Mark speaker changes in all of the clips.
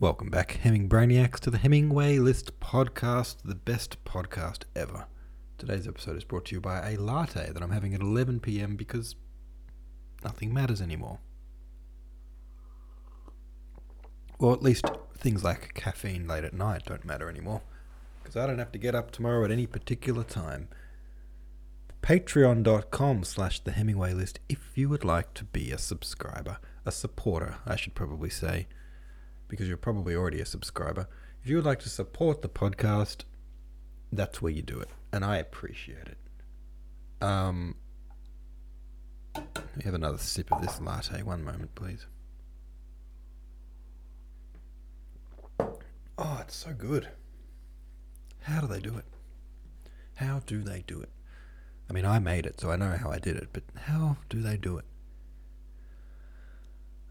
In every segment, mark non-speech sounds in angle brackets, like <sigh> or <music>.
Speaker 1: Welcome back, Hemming Brainiacs, to the Hemingway List podcast, the best podcast ever. Today's episode is brought to you by a latte that I'm having at 11 pm because nothing matters anymore. Well, at least things like caffeine late at night don't matter anymore because I don't have to get up tomorrow at any particular time. Patreon.com slash the Hemingway List if you would like to be a subscriber, a supporter, I should probably say because you're probably already a subscriber. If you would like to support the podcast, that's where you do it, and I appreciate it. Um, let me have another sip of this latte. One moment, please. Oh, it's so good. How do they do it? How do they do it? I mean, I made it, so I know how I did it, but how do they do it?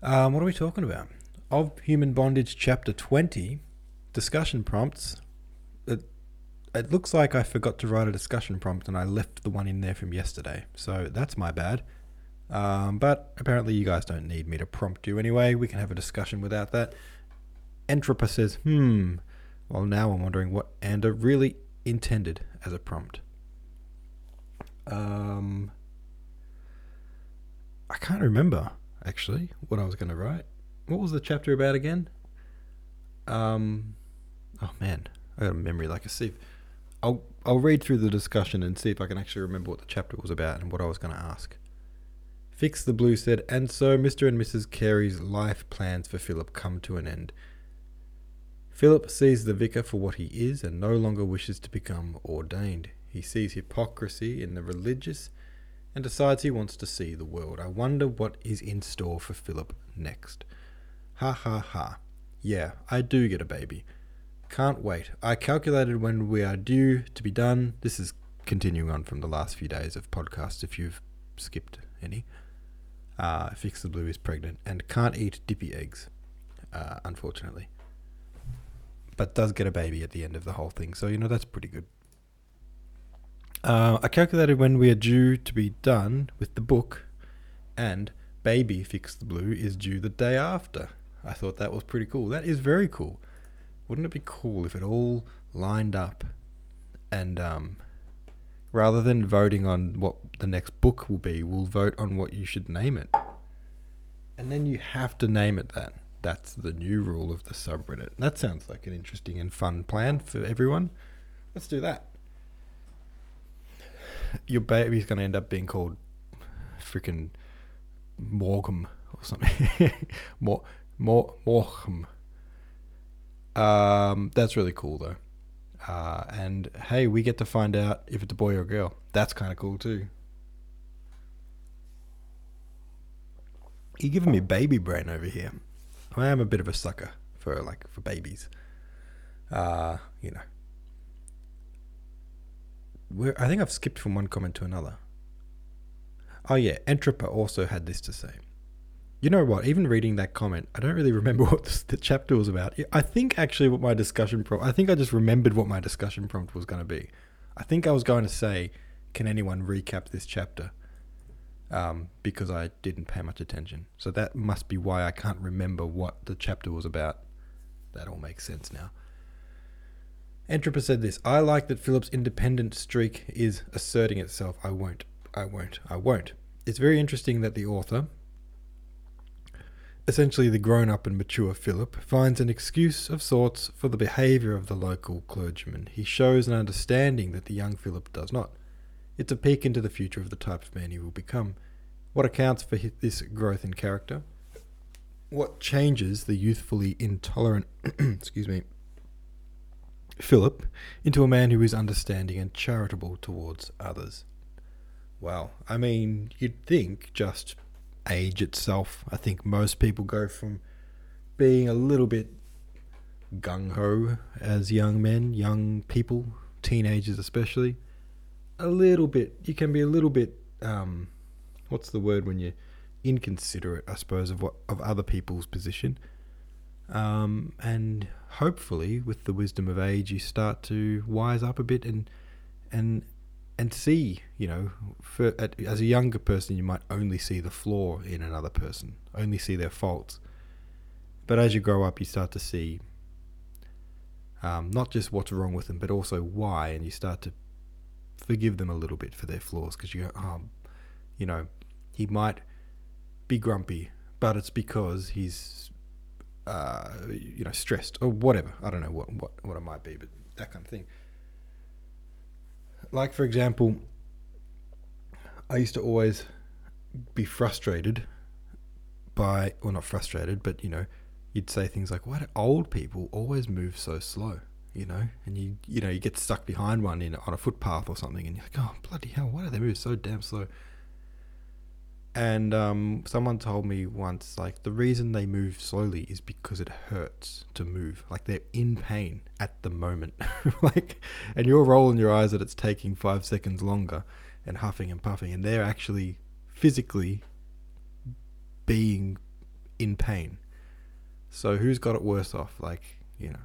Speaker 1: Um, what are we talking about? Of Human Bondage, Chapter 20, discussion prompts. It, it looks like I forgot to write a discussion prompt and I left the one in there from yesterday. So that's my bad. Um, but apparently, you guys don't need me to prompt you anyway. We can have a discussion without that. Entropa says, hmm. Well, now I'm wondering what Ander really intended as a prompt. Um, I can't remember, actually, what I was going to write what was the chapter about again? Um, oh man, I got a memory like a sieve. I'll I'll read through the discussion and see if I can actually remember what the chapter was about and what I was going to ask. Fix the Blue said, and so Mr. and Mrs. Carey's life plans for Philip come to an end. Philip sees the vicar for what he is and no longer wishes to become ordained. He sees hypocrisy in the religious and decides he wants to see the world. I wonder what is in store for Philip next. Ha ha ha. Yeah, I do get a baby. Can't wait. I calculated when we are due to be done. This is continuing on from the last few days of podcasts if you've skipped any. Uh, Fix the Blue is pregnant and can't eat dippy eggs, uh, unfortunately. But does get a baby at the end of the whole thing, so you know that's pretty good. Uh, I calculated when we are due to be done with the book, and Baby Fix the Blue is due the day after. I thought that was pretty cool. That is very cool. Wouldn't it be cool if it all lined up and um, rather than voting on what the next book will be, we'll vote on what you should name it. And then you have to name it that. That's the new rule of the subreddit. That sounds like an interesting and fun plan for everyone. Let's do that. Your baby's going to end up being called freaking Morgum or something. <laughs> More more Morecambe. Um, that's really cool though. Uh, and hey, we get to find out if it's a boy or a girl. That's kind of cool too. You're giving me baby brain over here. I am a bit of a sucker for like for babies. Uh, you know. Where I think I've skipped from one comment to another. Oh yeah, Entropa also had this to say. You know what? Even reading that comment, I don't really remember <laughs> what the chapter was about. I think actually what my discussion prompt. I think I just remembered what my discussion prompt was going to be. I think I was going to say, "Can anyone recap this chapter?" Um, because I didn't pay much attention. So that must be why I can't remember what the chapter was about. That all makes sense now. Entropa said this I like that Philip's independent streak is asserting itself. I won't. I won't. I won't. It's very interesting that the author, Essentially, the grown up and mature Philip finds an excuse of sorts for the behaviour of the local clergyman. He shows an understanding that the young Philip does not. It's a peek into the future of the type of man he will become. What accounts for this growth in character? What changes the youthfully intolerant, <clears throat> excuse me, Philip into a man who is understanding and charitable towards others? Well, I mean, you'd think just age itself. I think most people go from being a little bit gung ho as young men, young people, teenagers especially. A little bit, you can be a little bit, um, what's the word when you're inconsiderate, I suppose, of what of other people's position. Um, and hopefully, with the wisdom of age, you start to wise up a bit and and and see, you know, for, as a younger person, you might only see the flaw in another person, only see their faults. But as you grow up, you start to see um, not just what's wrong with them, but also why, and you start to forgive them a little bit for their flaws because you go, oh, you know, he might be grumpy, but it's because he's, uh, you know, stressed or whatever. I don't know what, what, what it might be, but that kind of thing. Like, for example, I used to always be frustrated by, well, not frustrated, but, you know, you'd say things like, why do old people always move so slow? You know, and you, you know, you get stuck behind one in on a footpath or something, and you're like, oh, bloody hell, why do they move so damn slow? And um, someone told me once, like, the reason they move slowly is because it hurts to move. Like, they're in pain at the moment. <laughs> like, and you're rolling your eyes that it's taking five seconds longer and huffing and puffing, and they're actually physically being in pain. So, who's got it worse off? Like, you know.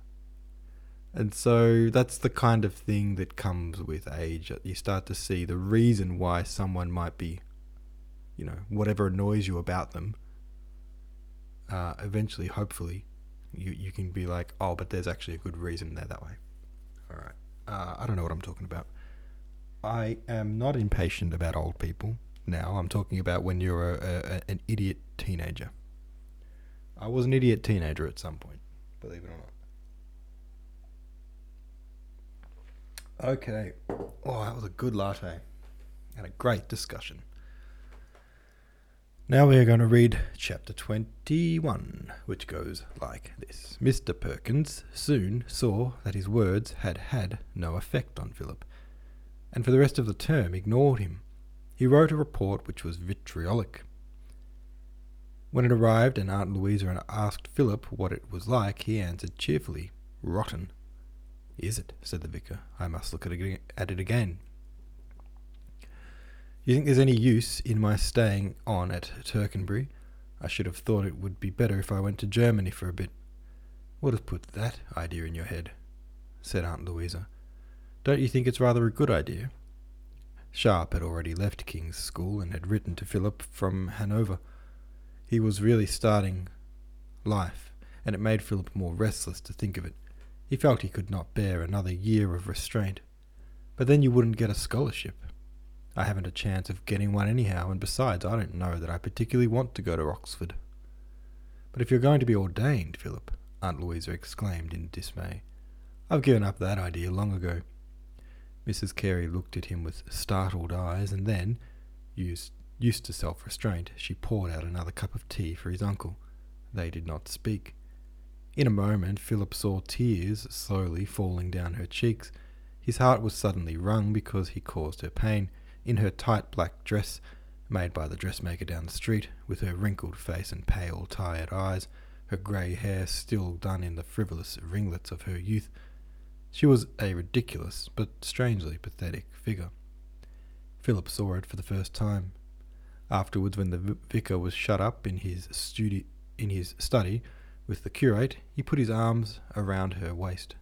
Speaker 1: And so that's the kind of thing that comes with age. You start to see the reason why someone might be you know, whatever annoys you about them, uh, eventually, hopefully, you, you can be like, oh, but there's actually a good reason there that way. All right. Uh, I don't know what I'm talking about. I am not impatient about old people now. I'm talking about when you're a, a, an idiot teenager. I was an idiot teenager at some point, believe it or not. Okay. Oh, that was a good latte. and a great discussion. Now we are going to read chapter 21, which goes like this Mr. Perkins soon saw that his words had had no effect on Philip, and for the rest of the term ignored him. He wrote a report which was vitriolic. When it arrived and Aunt Louisa asked Philip what it was like, he answered cheerfully, Rotten. Is it? said the vicar. I must look at it again. You think there's any use in my staying on at Tercanbury? I should have thought it would be better if I went to Germany for a bit. What has put that idea in your head? said Aunt Louisa. Don't you think it's rather a good idea? Sharp had already left King's School and had written to Philip from Hanover. He was really starting life, and it made Philip more restless to think of it. He felt he could not bear another year of restraint. But then you wouldn't get a scholarship. I haven't a chance of getting one anyhow, and besides, I don't know that I particularly want to go to Oxford. But if you're going to be ordained, Philip, Aunt Louisa exclaimed in dismay, I've given up that idea long ago. Mrs. Carey looked at him with startled eyes, and then, used, used to self restraint, she poured out another cup of tea for his uncle. They did not speak. In a moment, Philip saw tears slowly falling down her cheeks. His heart was suddenly wrung because he caused her pain in her tight black dress, made by the dressmaker down the street, with her wrinkled face and pale, tired eyes, her grey hair still done in the frivolous ringlets of her youth. She was a ridiculous, but strangely pathetic figure. Philip saw it for the first time. Afterwards, when the vicar was shut up in his, studi- in his study with the curate, he put his arms around her waist.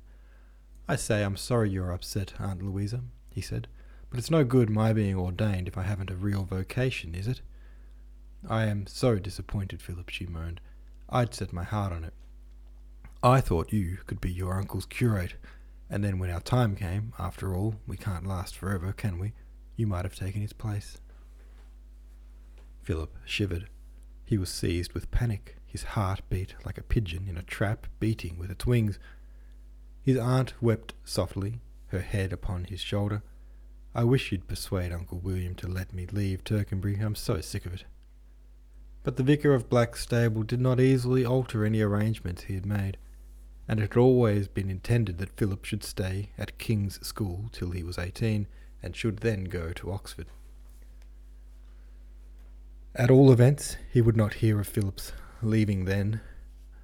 Speaker 1: I say, I'm sorry you're upset, Aunt Louisa, he said. But it's no good my being ordained if I haven't a real vocation, is it? I am so disappointed, Philip, she moaned. I'd set my heart on it. I thought you could be your uncle's curate, and then when our time came, after all, we can't last forever, can we? You might have taken his place. Philip shivered. He was seized with panic. His heart beat like a pigeon in a trap beating with its wings. His aunt wept softly, her head upon his shoulder. I wish you'd persuade Uncle William to let me leave Tercanbury. I'm so sick of it. But the vicar of Blackstable did not easily alter any arrangements he had made, and it had always been intended that Philip should stay at King's School till he was eighteen, and should then go to Oxford. At all events, he would not hear of Philip's leaving then,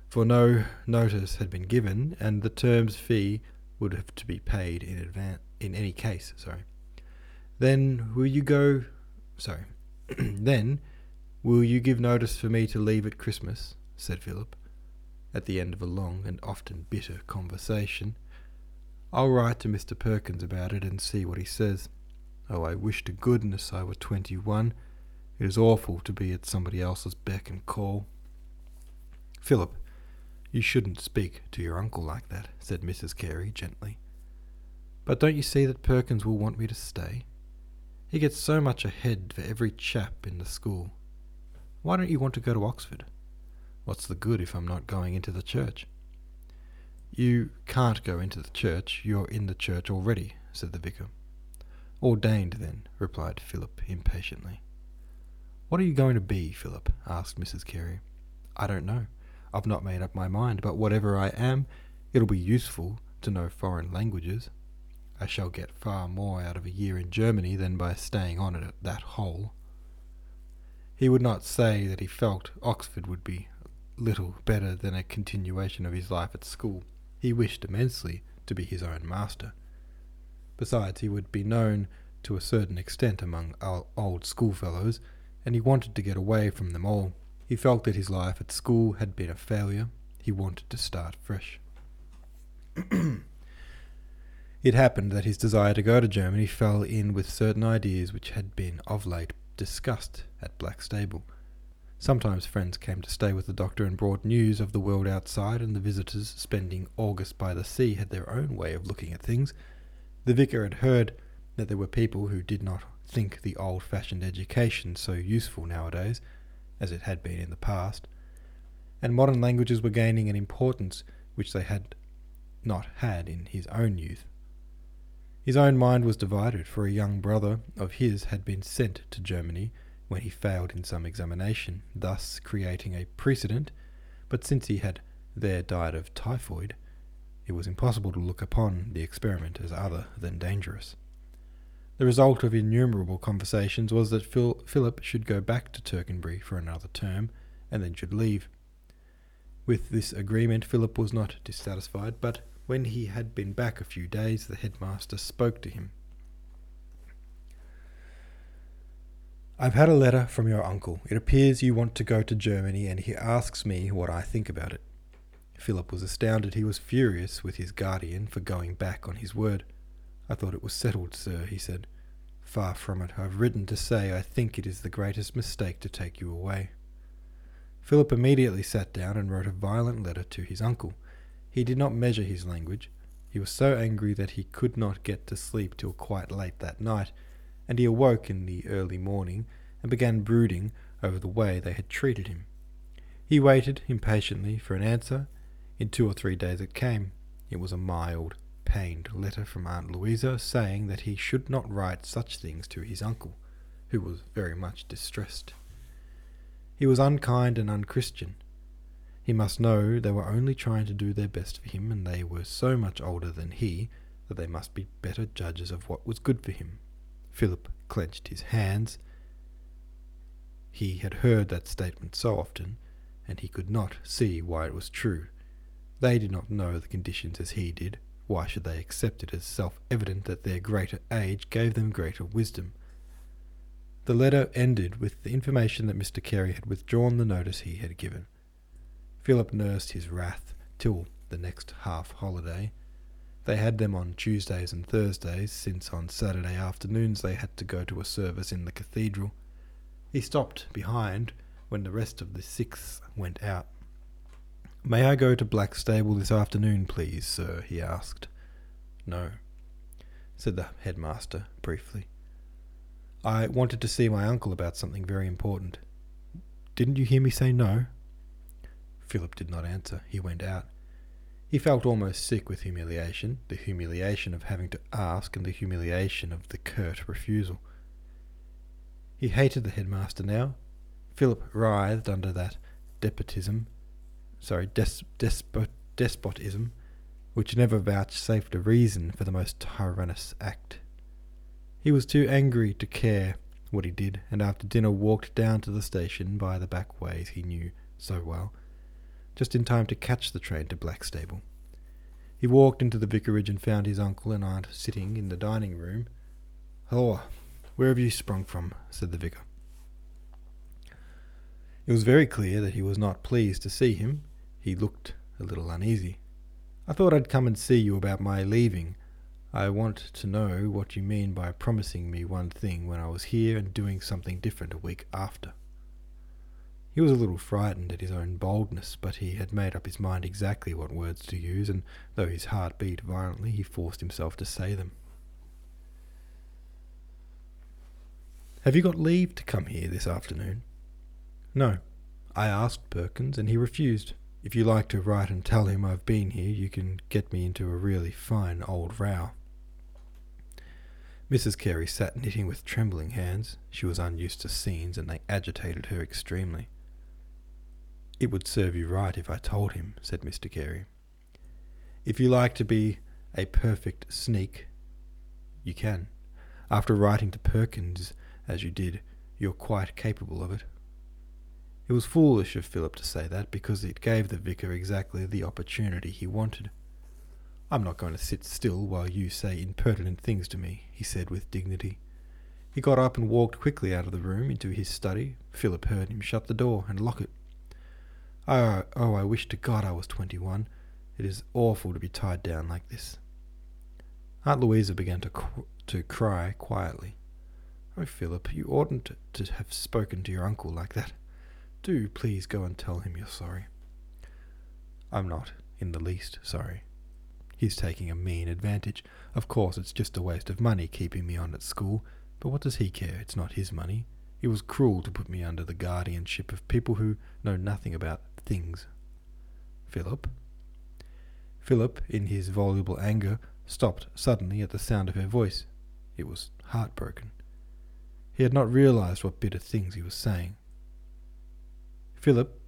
Speaker 1: for no notice had been given, and the term's fee would have to be paid in advance in any case. Sorry. Then will you go. Sorry. <clears throat> then will you give notice for me to leave at Christmas? said Philip, at the end of a long and often bitter conversation. I'll write to Mr. Perkins about it and see what he says. Oh, I wish to goodness I were twenty one. It is awful to be at somebody else's beck and call. Philip, You shouldn't speak to your uncle like that, said Mrs. Carey gently. But don't you see that Perkins will want me to stay? He gets so much ahead for every chap in the school. Why don't you want to go to Oxford? What's the good if I'm not going into the church? You can't go into the church. You're in the church already, said the vicar. Ordained, then, replied Philip impatiently. What are you going to be, Philip? asked Mrs. Carey. I don't know. I've not made up my mind, but whatever I am, it'll be useful to know foreign languages. I shall get far more out of a year in Germany than by staying on at that hole. He would not say that he felt Oxford would be little better than a continuation of his life at school. He wished immensely to be his own master. Besides, he would be known to a certain extent among old schoolfellows, and he wanted to get away from them all. He felt that his life at school had been a failure. He wanted to start fresh. <clears throat> it happened that his desire to go to Germany fell in with certain ideas which had been of late discussed at Blackstable. Sometimes friends came to stay with the doctor and brought news of the world outside, and the visitors spending August by the sea had their own way of looking at things. The vicar had heard that there were people who did not think the old fashioned education so useful nowadays as it had been in the past, and modern languages were gaining an importance which they had not had in his own youth. His own mind was divided, for a young brother of his had been sent to Germany when he failed in some examination, thus creating a precedent, but since he had there died of typhoid, it was impossible to look upon the experiment as other than dangerous. The result of innumerable conversations was that Phil- Philip should go back to Tercanbury for another term, and then should leave. With this agreement, Philip was not dissatisfied, but when he had been back a few days, the headmaster spoke to him. I've had a letter from your uncle. It appears you want to go to Germany, and he asks me what I think about it. Philip was astounded. He was furious with his guardian for going back on his word. I thought it was settled, sir, he said. Far from it. I've written to say I think it is the greatest mistake to take you away. Philip immediately sat down and wrote a violent letter to his uncle. He did not measure his language. He was so angry that he could not get to sleep till quite late that night, and he awoke in the early morning and began brooding over the way they had treated him. He waited impatiently for an answer. In two or three days it came. It was a mild, pained letter from Aunt Louisa saying that he should not write such things to his uncle, who was very much distressed. He was unkind and unchristian. He must know they were only trying to do their best for him, and they were so much older than he that they must be better judges of what was good for him. Philip clenched his hands. He had heard that statement so often, and he could not see why it was true. They did not know the conditions as he did. Why should they accept it as self evident that their greater age gave them greater wisdom? The letter ended with the information that Mr. Carey had withdrawn the notice he had given. Philip nursed his wrath till the next half holiday, they had them on Tuesdays and Thursdays, since on Saturday afternoons they had to go to a service in the cathedral. He stopped behind when the rest of the sixth went out. May I go to Blackstable this afternoon, please, sir? he asked. No, said the headmaster briefly. I wanted to see my uncle about something very important. Didn't you hear me say no? Philip did not answer. He went out. He felt almost sick with humiliation, the humiliation of having to ask and the humiliation of the curt refusal. He hated the headmaster now. Philip writhed under that despotism, sorry, des- despot- despotism, which never vouchsafed a reason for the most tyrannous act. He was too angry to care what he did, and after dinner walked down to the station by the back ways he knew so well just in time to catch the train to Blackstable. He walked into the vicarage and found his uncle and aunt sitting in the dining room. Hello, where have you sprung from? said the vicar. It was very clear that he was not pleased to see him. He looked a little uneasy. I thought I'd come and see you about my leaving. I want to know what you mean by promising me one thing when I was here and doing something different a week after. He was a little frightened at his own boldness, but he had made up his mind exactly what words to use, and though his heart beat violently, he forced himself to say them. Have you got leave to come here this afternoon? No. I asked Perkins, and he refused. If you like to write and tell him I've been here, you can get me into a really fine old row. Mrs. Carey sat knitting with trembling hands. She was unused to scenes, and they agitated her extremely. It would serve you right if I told him, said Mr. Carey. If you like to be a perfect sneak, you can. After writing to Perkins, as you did, you're quite capable of it. It was foolish of Philip to say that, because it gave the vicar exactly the opportunity he wanted. I'm not going to sit still while you say impertinent things to me, he said with dignity. He got up and walked quickly out of the room into his study. Philip heard him shut the door and lock it. Oh, oh, I wish to God I was twenty-one. It is awful to be tied down like this. Aunt Louisa began to, to cry quietly. Oh, Philip, you oughtn't to have spoken to your uncle like that. Do please go and tell him you're sorry. I'm not in the least sorry. He's taking a mean advantage. Of course, it's just a waste of money keeping me on at school, but what does he care? It's not his money. It was cruel to put me under the guardianship of people who know nothing about things. Philip? Philip, in his voluble anger, stopped suddenly at the sound of her voice. It was heartbroken. He had not realized what bitter things he was saying. Philip,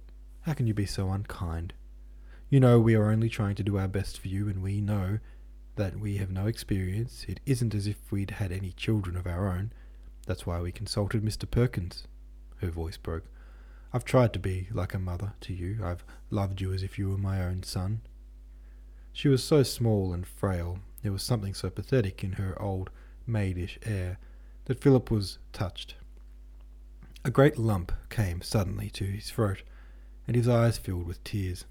Speaker 1: how can you be so unkind? You know we are only trying to do our best for you, and we know that we have no experience. It isn't as if we'd had any children of our own. That's why we consulted Mr. Perkins. Her voice broke. I've tried to be like a mother to you. I've loved you as if you were my own son. She was so small and frail, there was something so pathetic in her old maidish air, that Philip was touched. A great lump came suddenly to his throat, and his eyes filled with tears.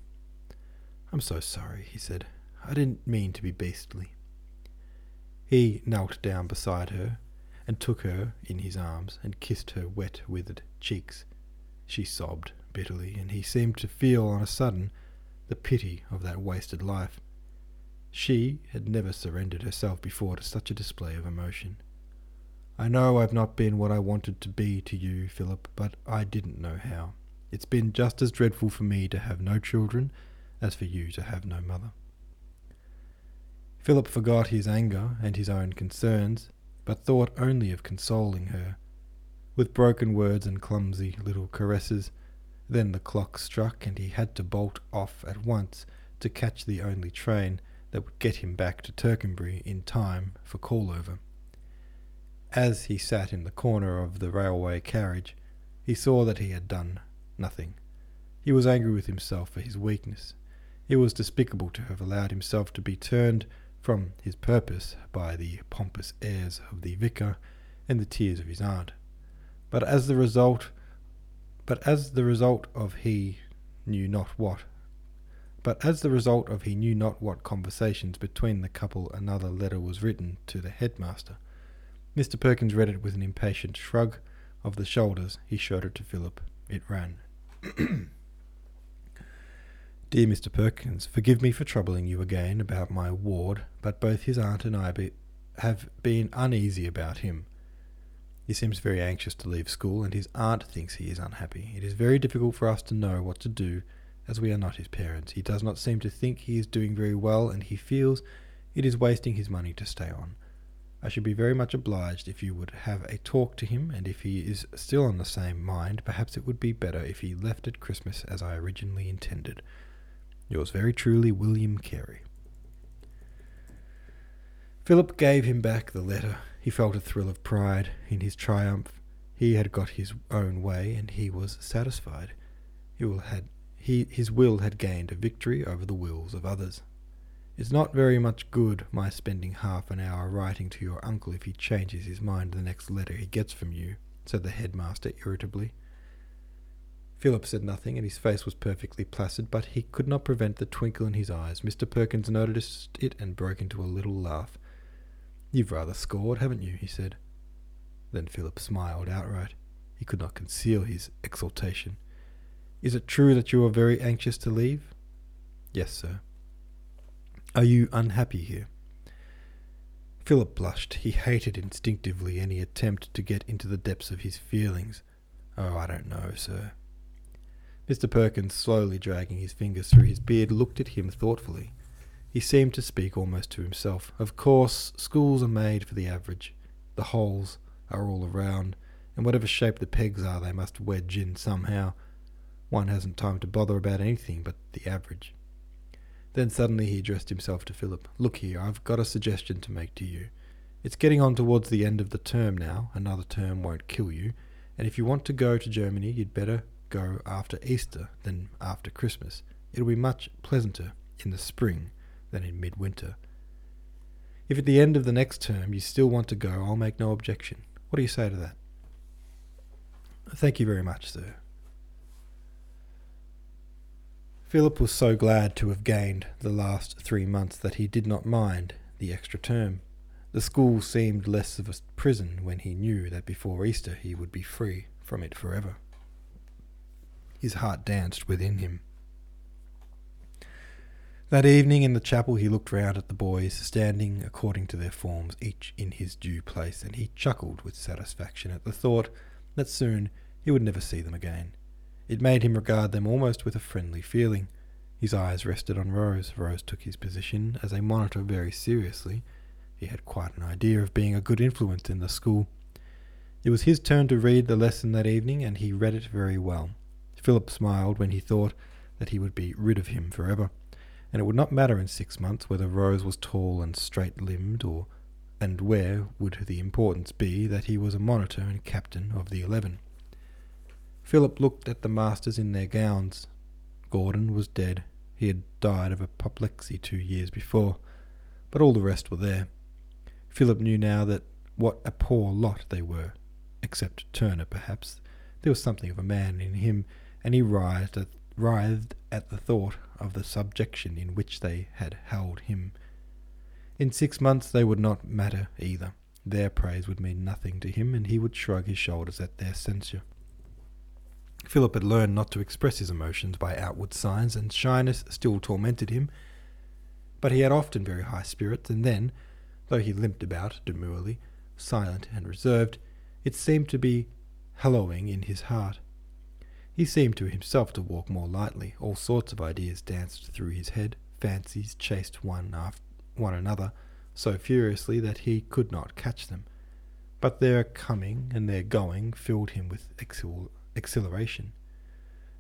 Speaker 1: I'm so sorry, he said. I didn't mean to be beastly. He knelt down beside her, and took her in his arms, and kissed her wet, withered cheeks. She sobbed bitterly, and he seemed to feel on a sudden the pity of that wasted life. She had never surrendered herself before to such a display of emotion. I know I've not been what I wanted to be to you, Philip, but I didn't know how. It's been just as dreadful for me to have no children as for you to have no mother. Philip forgot his anger and his own concerns, but thought only of consoling her. With broken words and clumsy little caresses, then the clock struck, and he had to bolt off at once to catch the only train that would get him back to Tercanbury in time for call over. As he sat in the corner of the railway carriage, he saw that he had done nothing. He was angry with himself for his weakness. It was despicable to have allowed himself to be turned from his purpose by the pompous airs of the vicar and the tears of his aunt. But as the result but as the result of he knew not what but as the result of he knew not what conversations between the couple another letter was written to the headmaster. Mr. Perkins read it with an impatient shrug of the shoulders. He showed it to Philip. It ran. <clears throat> Dear Mr. Perkins, forgive me for troubling you again about my ward, but both his aunt and I be, have been uneasy about him. He seems very anxious to leave school, and his aunt thinks he is unhappy. It is very difficult for us to know what to do, as we are not his parents. He does not seem to think he is doing very well, and he feels it is wasting his money to stay on. I should be very much obliged if you would have a talk to him, and if he is still on the same mind, perhaps it would be better if he left at Christmas as I originally intended. Yours very truly, William Carey. Philip gave him back the letter. He felt a thrill of pride in his triumph. He had got his own way, and he was satisfied. He, will had, he, his will had gained a victory over the wills of others. It's not very much good my spending half an hour writing to your uncle if he changes his mind the next letter he gets from you, said the headmaster irritably. Philip said nothing, and his face was perfectly placid, but he could not prevent the twinkle in his eyes. Mr. Perkins noticed it and broke into a little laugh. You've rather scored, haven't you? he said. Then Philip smiled outright. He could not conceal his exultation. Is it true that you are very anxious to leave? Yes, sir. Are you unhappy here? Philip blushed. He hated instinctively any attempt to get into the depths of his feelings. Oh, I don't know, sir. Mr. Perkins, slowly dragging his fingers through his beard, looked at him thoughtfully. He seemed to speak almost to himself. Of course, schools are made for the average. The holes are all around, and whatever shape the pegs are, they must wedge in somehow. One hasn't time to bother about anything but the average. Then suddenly he addressed himself to Philip. Look here, I've got a suggestion to make to you. It's getting on towards the end of the term now. Another term won't kill you. And if you want to go to Germany, you'd better go after Easter than after Christmas. It'll be much pleasanter in the spring than in midwinter. If at the end of the next term you still want to go, I'll make no objection. What do you say to that? Thank you very much, sir. Philip was so glad to have gained the last three months that he did not mind the extra term. The school seemed less of a prison when he knew that before Easter he would be free from it forever. His heart danced within him. That evening in the chapel he looked round at the boys, standing according to their forms, each in his due place, and he chuckled with satisfaction at the thought that soon he would never see them again. It made him regard them almost with a friendly feeling. His eyes rested on Rose. Rose took his position as a monitor very seriously. He had quite an idea of being a good influence in the school. It was his turn to read the lesson that evening, and he read it very well. Philip smiled when he thought that he would be rid of him forever, and it would not matter in six months whether Rose was tall and straight limbed, or and where would the importance be that he was a monitor and captain of the eleven. Philip looked at the masters in their gowns. Gordon was dead. He had died of apoplexy two years before, but all the rest were there. Philip knew now that what a poor lot they were, except Turner, perhaps. There was something of a man in him, and he writhed at, writhed at the thought of the subjection in which they had held him. In six months they would not matter either. Their praise would mean nothing to him, and he would shrug his shoulders at their censure. Philip had learned not to express his emotions by outward signs, and shyness still tormented him. But he had often very high spirits, and then, though he limped about demurely, silent and reserved, it seemed to be hallowing in his heart. He seemed to himself to walk more lightly. All sorts of ideas danced through his head. Fancies chased one after one another so furiously that he could not catch them. But their coming and their going filled him with exhilaration.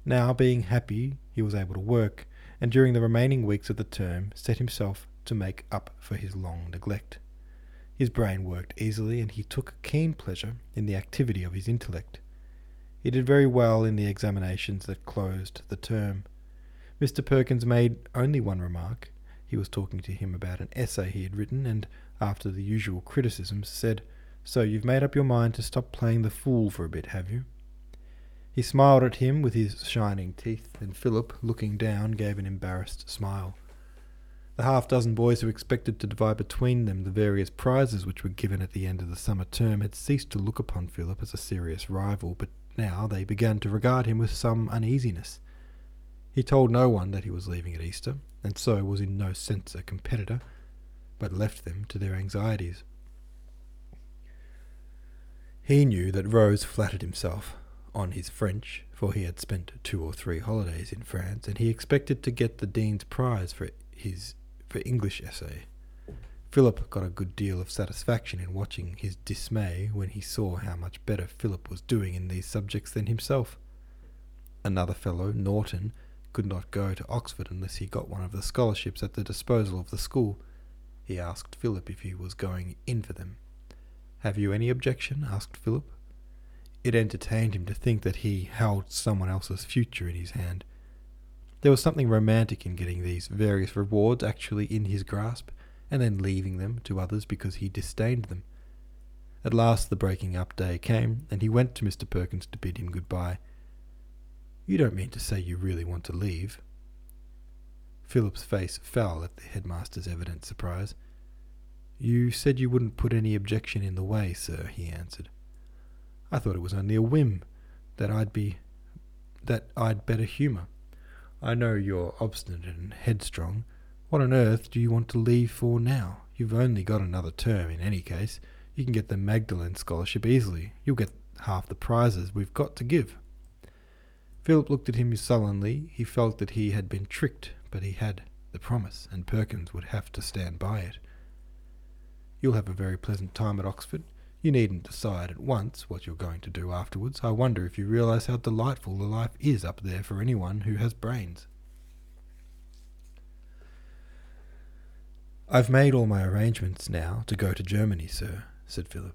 Speaker 1: Now, being happy, he was able to work, and during the remaining weeks of the term set himself to make up for his long neglect. His brain worked easily, and he took keen pleasure in the activity of his intellect. He did very well in the examinations that closed the term. Mr. Perkins made only one remark. He was talking to him about an essay he had written, and, after the usual criticisms, said, So you've made up your mind to stop playing the fool for a bit, have you? He smiled at him with his shining teeth, and Philip, looking down, gave an embarrassed smile. The half dozen boys who expected to divide between them the various prizes which were given at the end of the summer term had ceased to look upon Philip as a serious rival, but now they began to regard him with some uneasiness. He told no one that he was leaving at Easter, and so was in no sense a competitor, but left them to their anxieties. He knew that Rose flattered himself on his French, for he had spent two or three holidays in France, and he expected to get the Dean's prize for his for English essay. Philip got a good deal of satisfaction in watching his dismay when he saw how much better Philip was doing in these subjects than himself. Another fellow, Norton, could not go to Oxford unless he got one of the scholarships at the disposal of the school. He asked Philip if he was going in for them. Have you any objection? asked Philip. It entertained him to think that he held someone else's future in his hand. There was something romantic in getting these various rewards actually in his grasp, and then leaving them to others because he disdained them. At last the breaking up day came, and he went to Mr. Perkins to bid him good-bye. You don't mean to say you really want to leave? Philip's face fell at the headmaster's evident surprise. You said you wouldn't put any objection in the way, sir, he answered. I thought it was only a whim, that I'd be that I'd better humour. I know you're obstinate and headstrong. What on earth do you want to leave for now? You've only got another term in any case. You can get the Magdalen Scholarship easily. You'll get half the prizes we've got to give. Philip looked at him sullenly. He felt that he had been tricked, but he had the promise, and Perkins would have to stand by it. You'll have a very pleasant time at Oxford. You needn't decide at once what you're going to do afterwards. I wonder if you realize how delightful the life is up there for anyone who has brains. I've made all my arrangements now to go to Germany, sir, said Philip.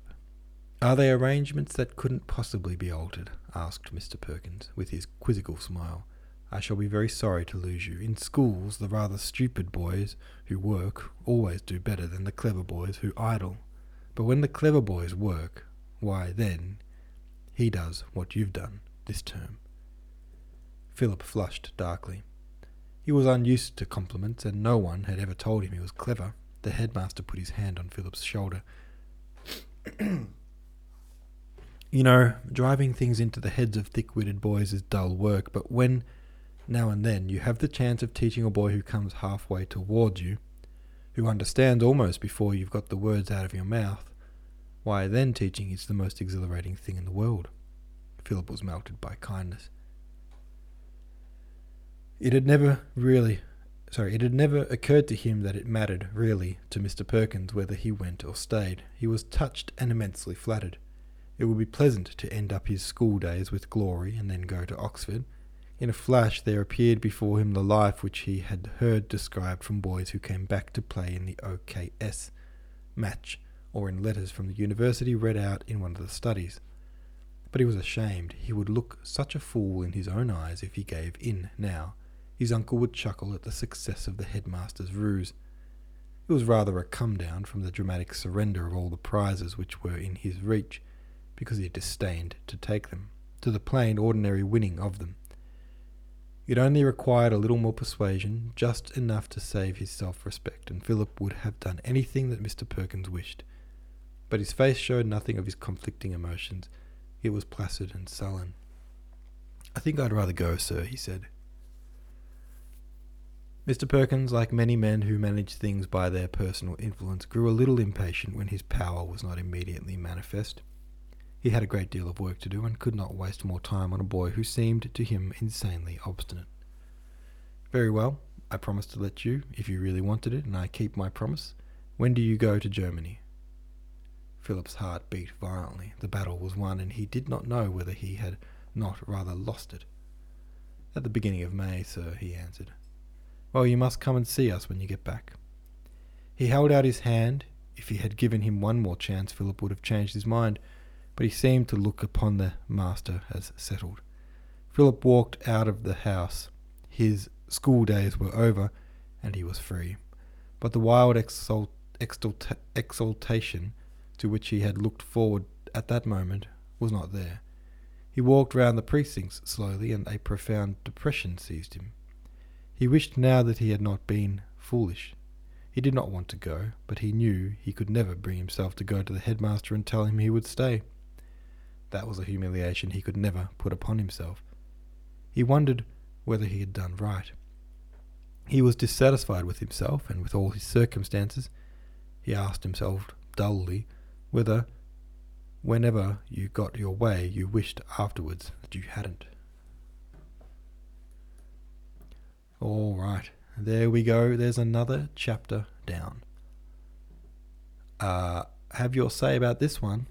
Speaker 1: Are they arrangements that couldn't possibly be altered? asked Mr. Perkins, with his quizzical smile. I shall be very sorry to lose you. In schools, the rather stupid boys who work always do better than the clever boys who idle. But when the clever boys work, why then he does what you've done this term. Philip flushed darkly. He was unused to compliments, and no one had ever told him he was clever. The headmaster put his hand on Philip's shoulder. <clears throat> you know, driving things into the heads of thick witted boys is dull work, but when, now and then, you have the chance of teaching a boy who comes halfway towards you, who understands almost before you've got the words out of your mouth, why then teaching is the most exhilarating thing in the world. Philip was melted by kindness. It had never really sorry, it had never occurred to him that it mattered really to Mr. Perkins whether he went or stayed. He was touched and immensely flattered. It would be pleasant to end up his school days with glory and then go to Oxford. In a flash there appeared before him the life which he had heard described from boys who came back to play in the OKS match or in letters from the university read out in one of the studies. But he was ashamed. He would look such a fool in his own eyes if he gave in now. His uncle would chuckle at the success of the headmaster's ruse. It was rather a come down from the dramatic surrender of all the prizes which were in his reach, because he disdained to take them, to the plain ordinary winning of them. It only required a little more persuasion, just enough to save his self respect, and Philip would have done anything that Mr. Perkins wished. But his face showed nothing of his conflicting emotions. It was placid and sullen. I think I'd rather go, sir, he said. Mr. Perkins, like many men who manage things by their personal influence, grew a little impatient when his power was not immediately manifest. He had a great deal of work to do and could not waste more time on a boy who seemed to him insanely obstinate. Very well, I promised to let you, if you really wanted it, and I keep my promise. When do you go to Germany? Philip's heart beat violently. The battle was won, and he did not know whether he had not rather lost it. At the beginning of May, sir, he answered. Well, you must come and see us when you get back. He held out his hand. If he had given him one more chance, Philip would have changed his mind but he seemed to look upon the master as settled. Philip walked out of the house. His school days were over, and he was free. But the wild exult- exulta- exultation to which he had looked forward at that moment was not there. He walked round the precincts slowly, and a profound depression seized him. He wished now that he had not been foolish. He did not want to go, but he knew he could never bring himself to go to the headmaster and tell him he would stay. That was a humiliation he could never put upon himself. He wondered whether he had done right. He was dissatisfied with himself and with all his circumstances. He asked himself dully whether, whenever you got your way, you wished afterwards that you hadn't. All right, there we go. There's another chapter down. Uh, have your say about this one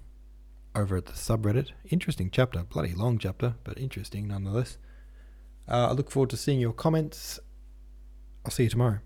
Speaker 1: over at the subreddit. Interesting chapter, bloody long chapter, but interesting nonetheless. Uh, I look forward to seeing your comments. I'll see you tomorrow.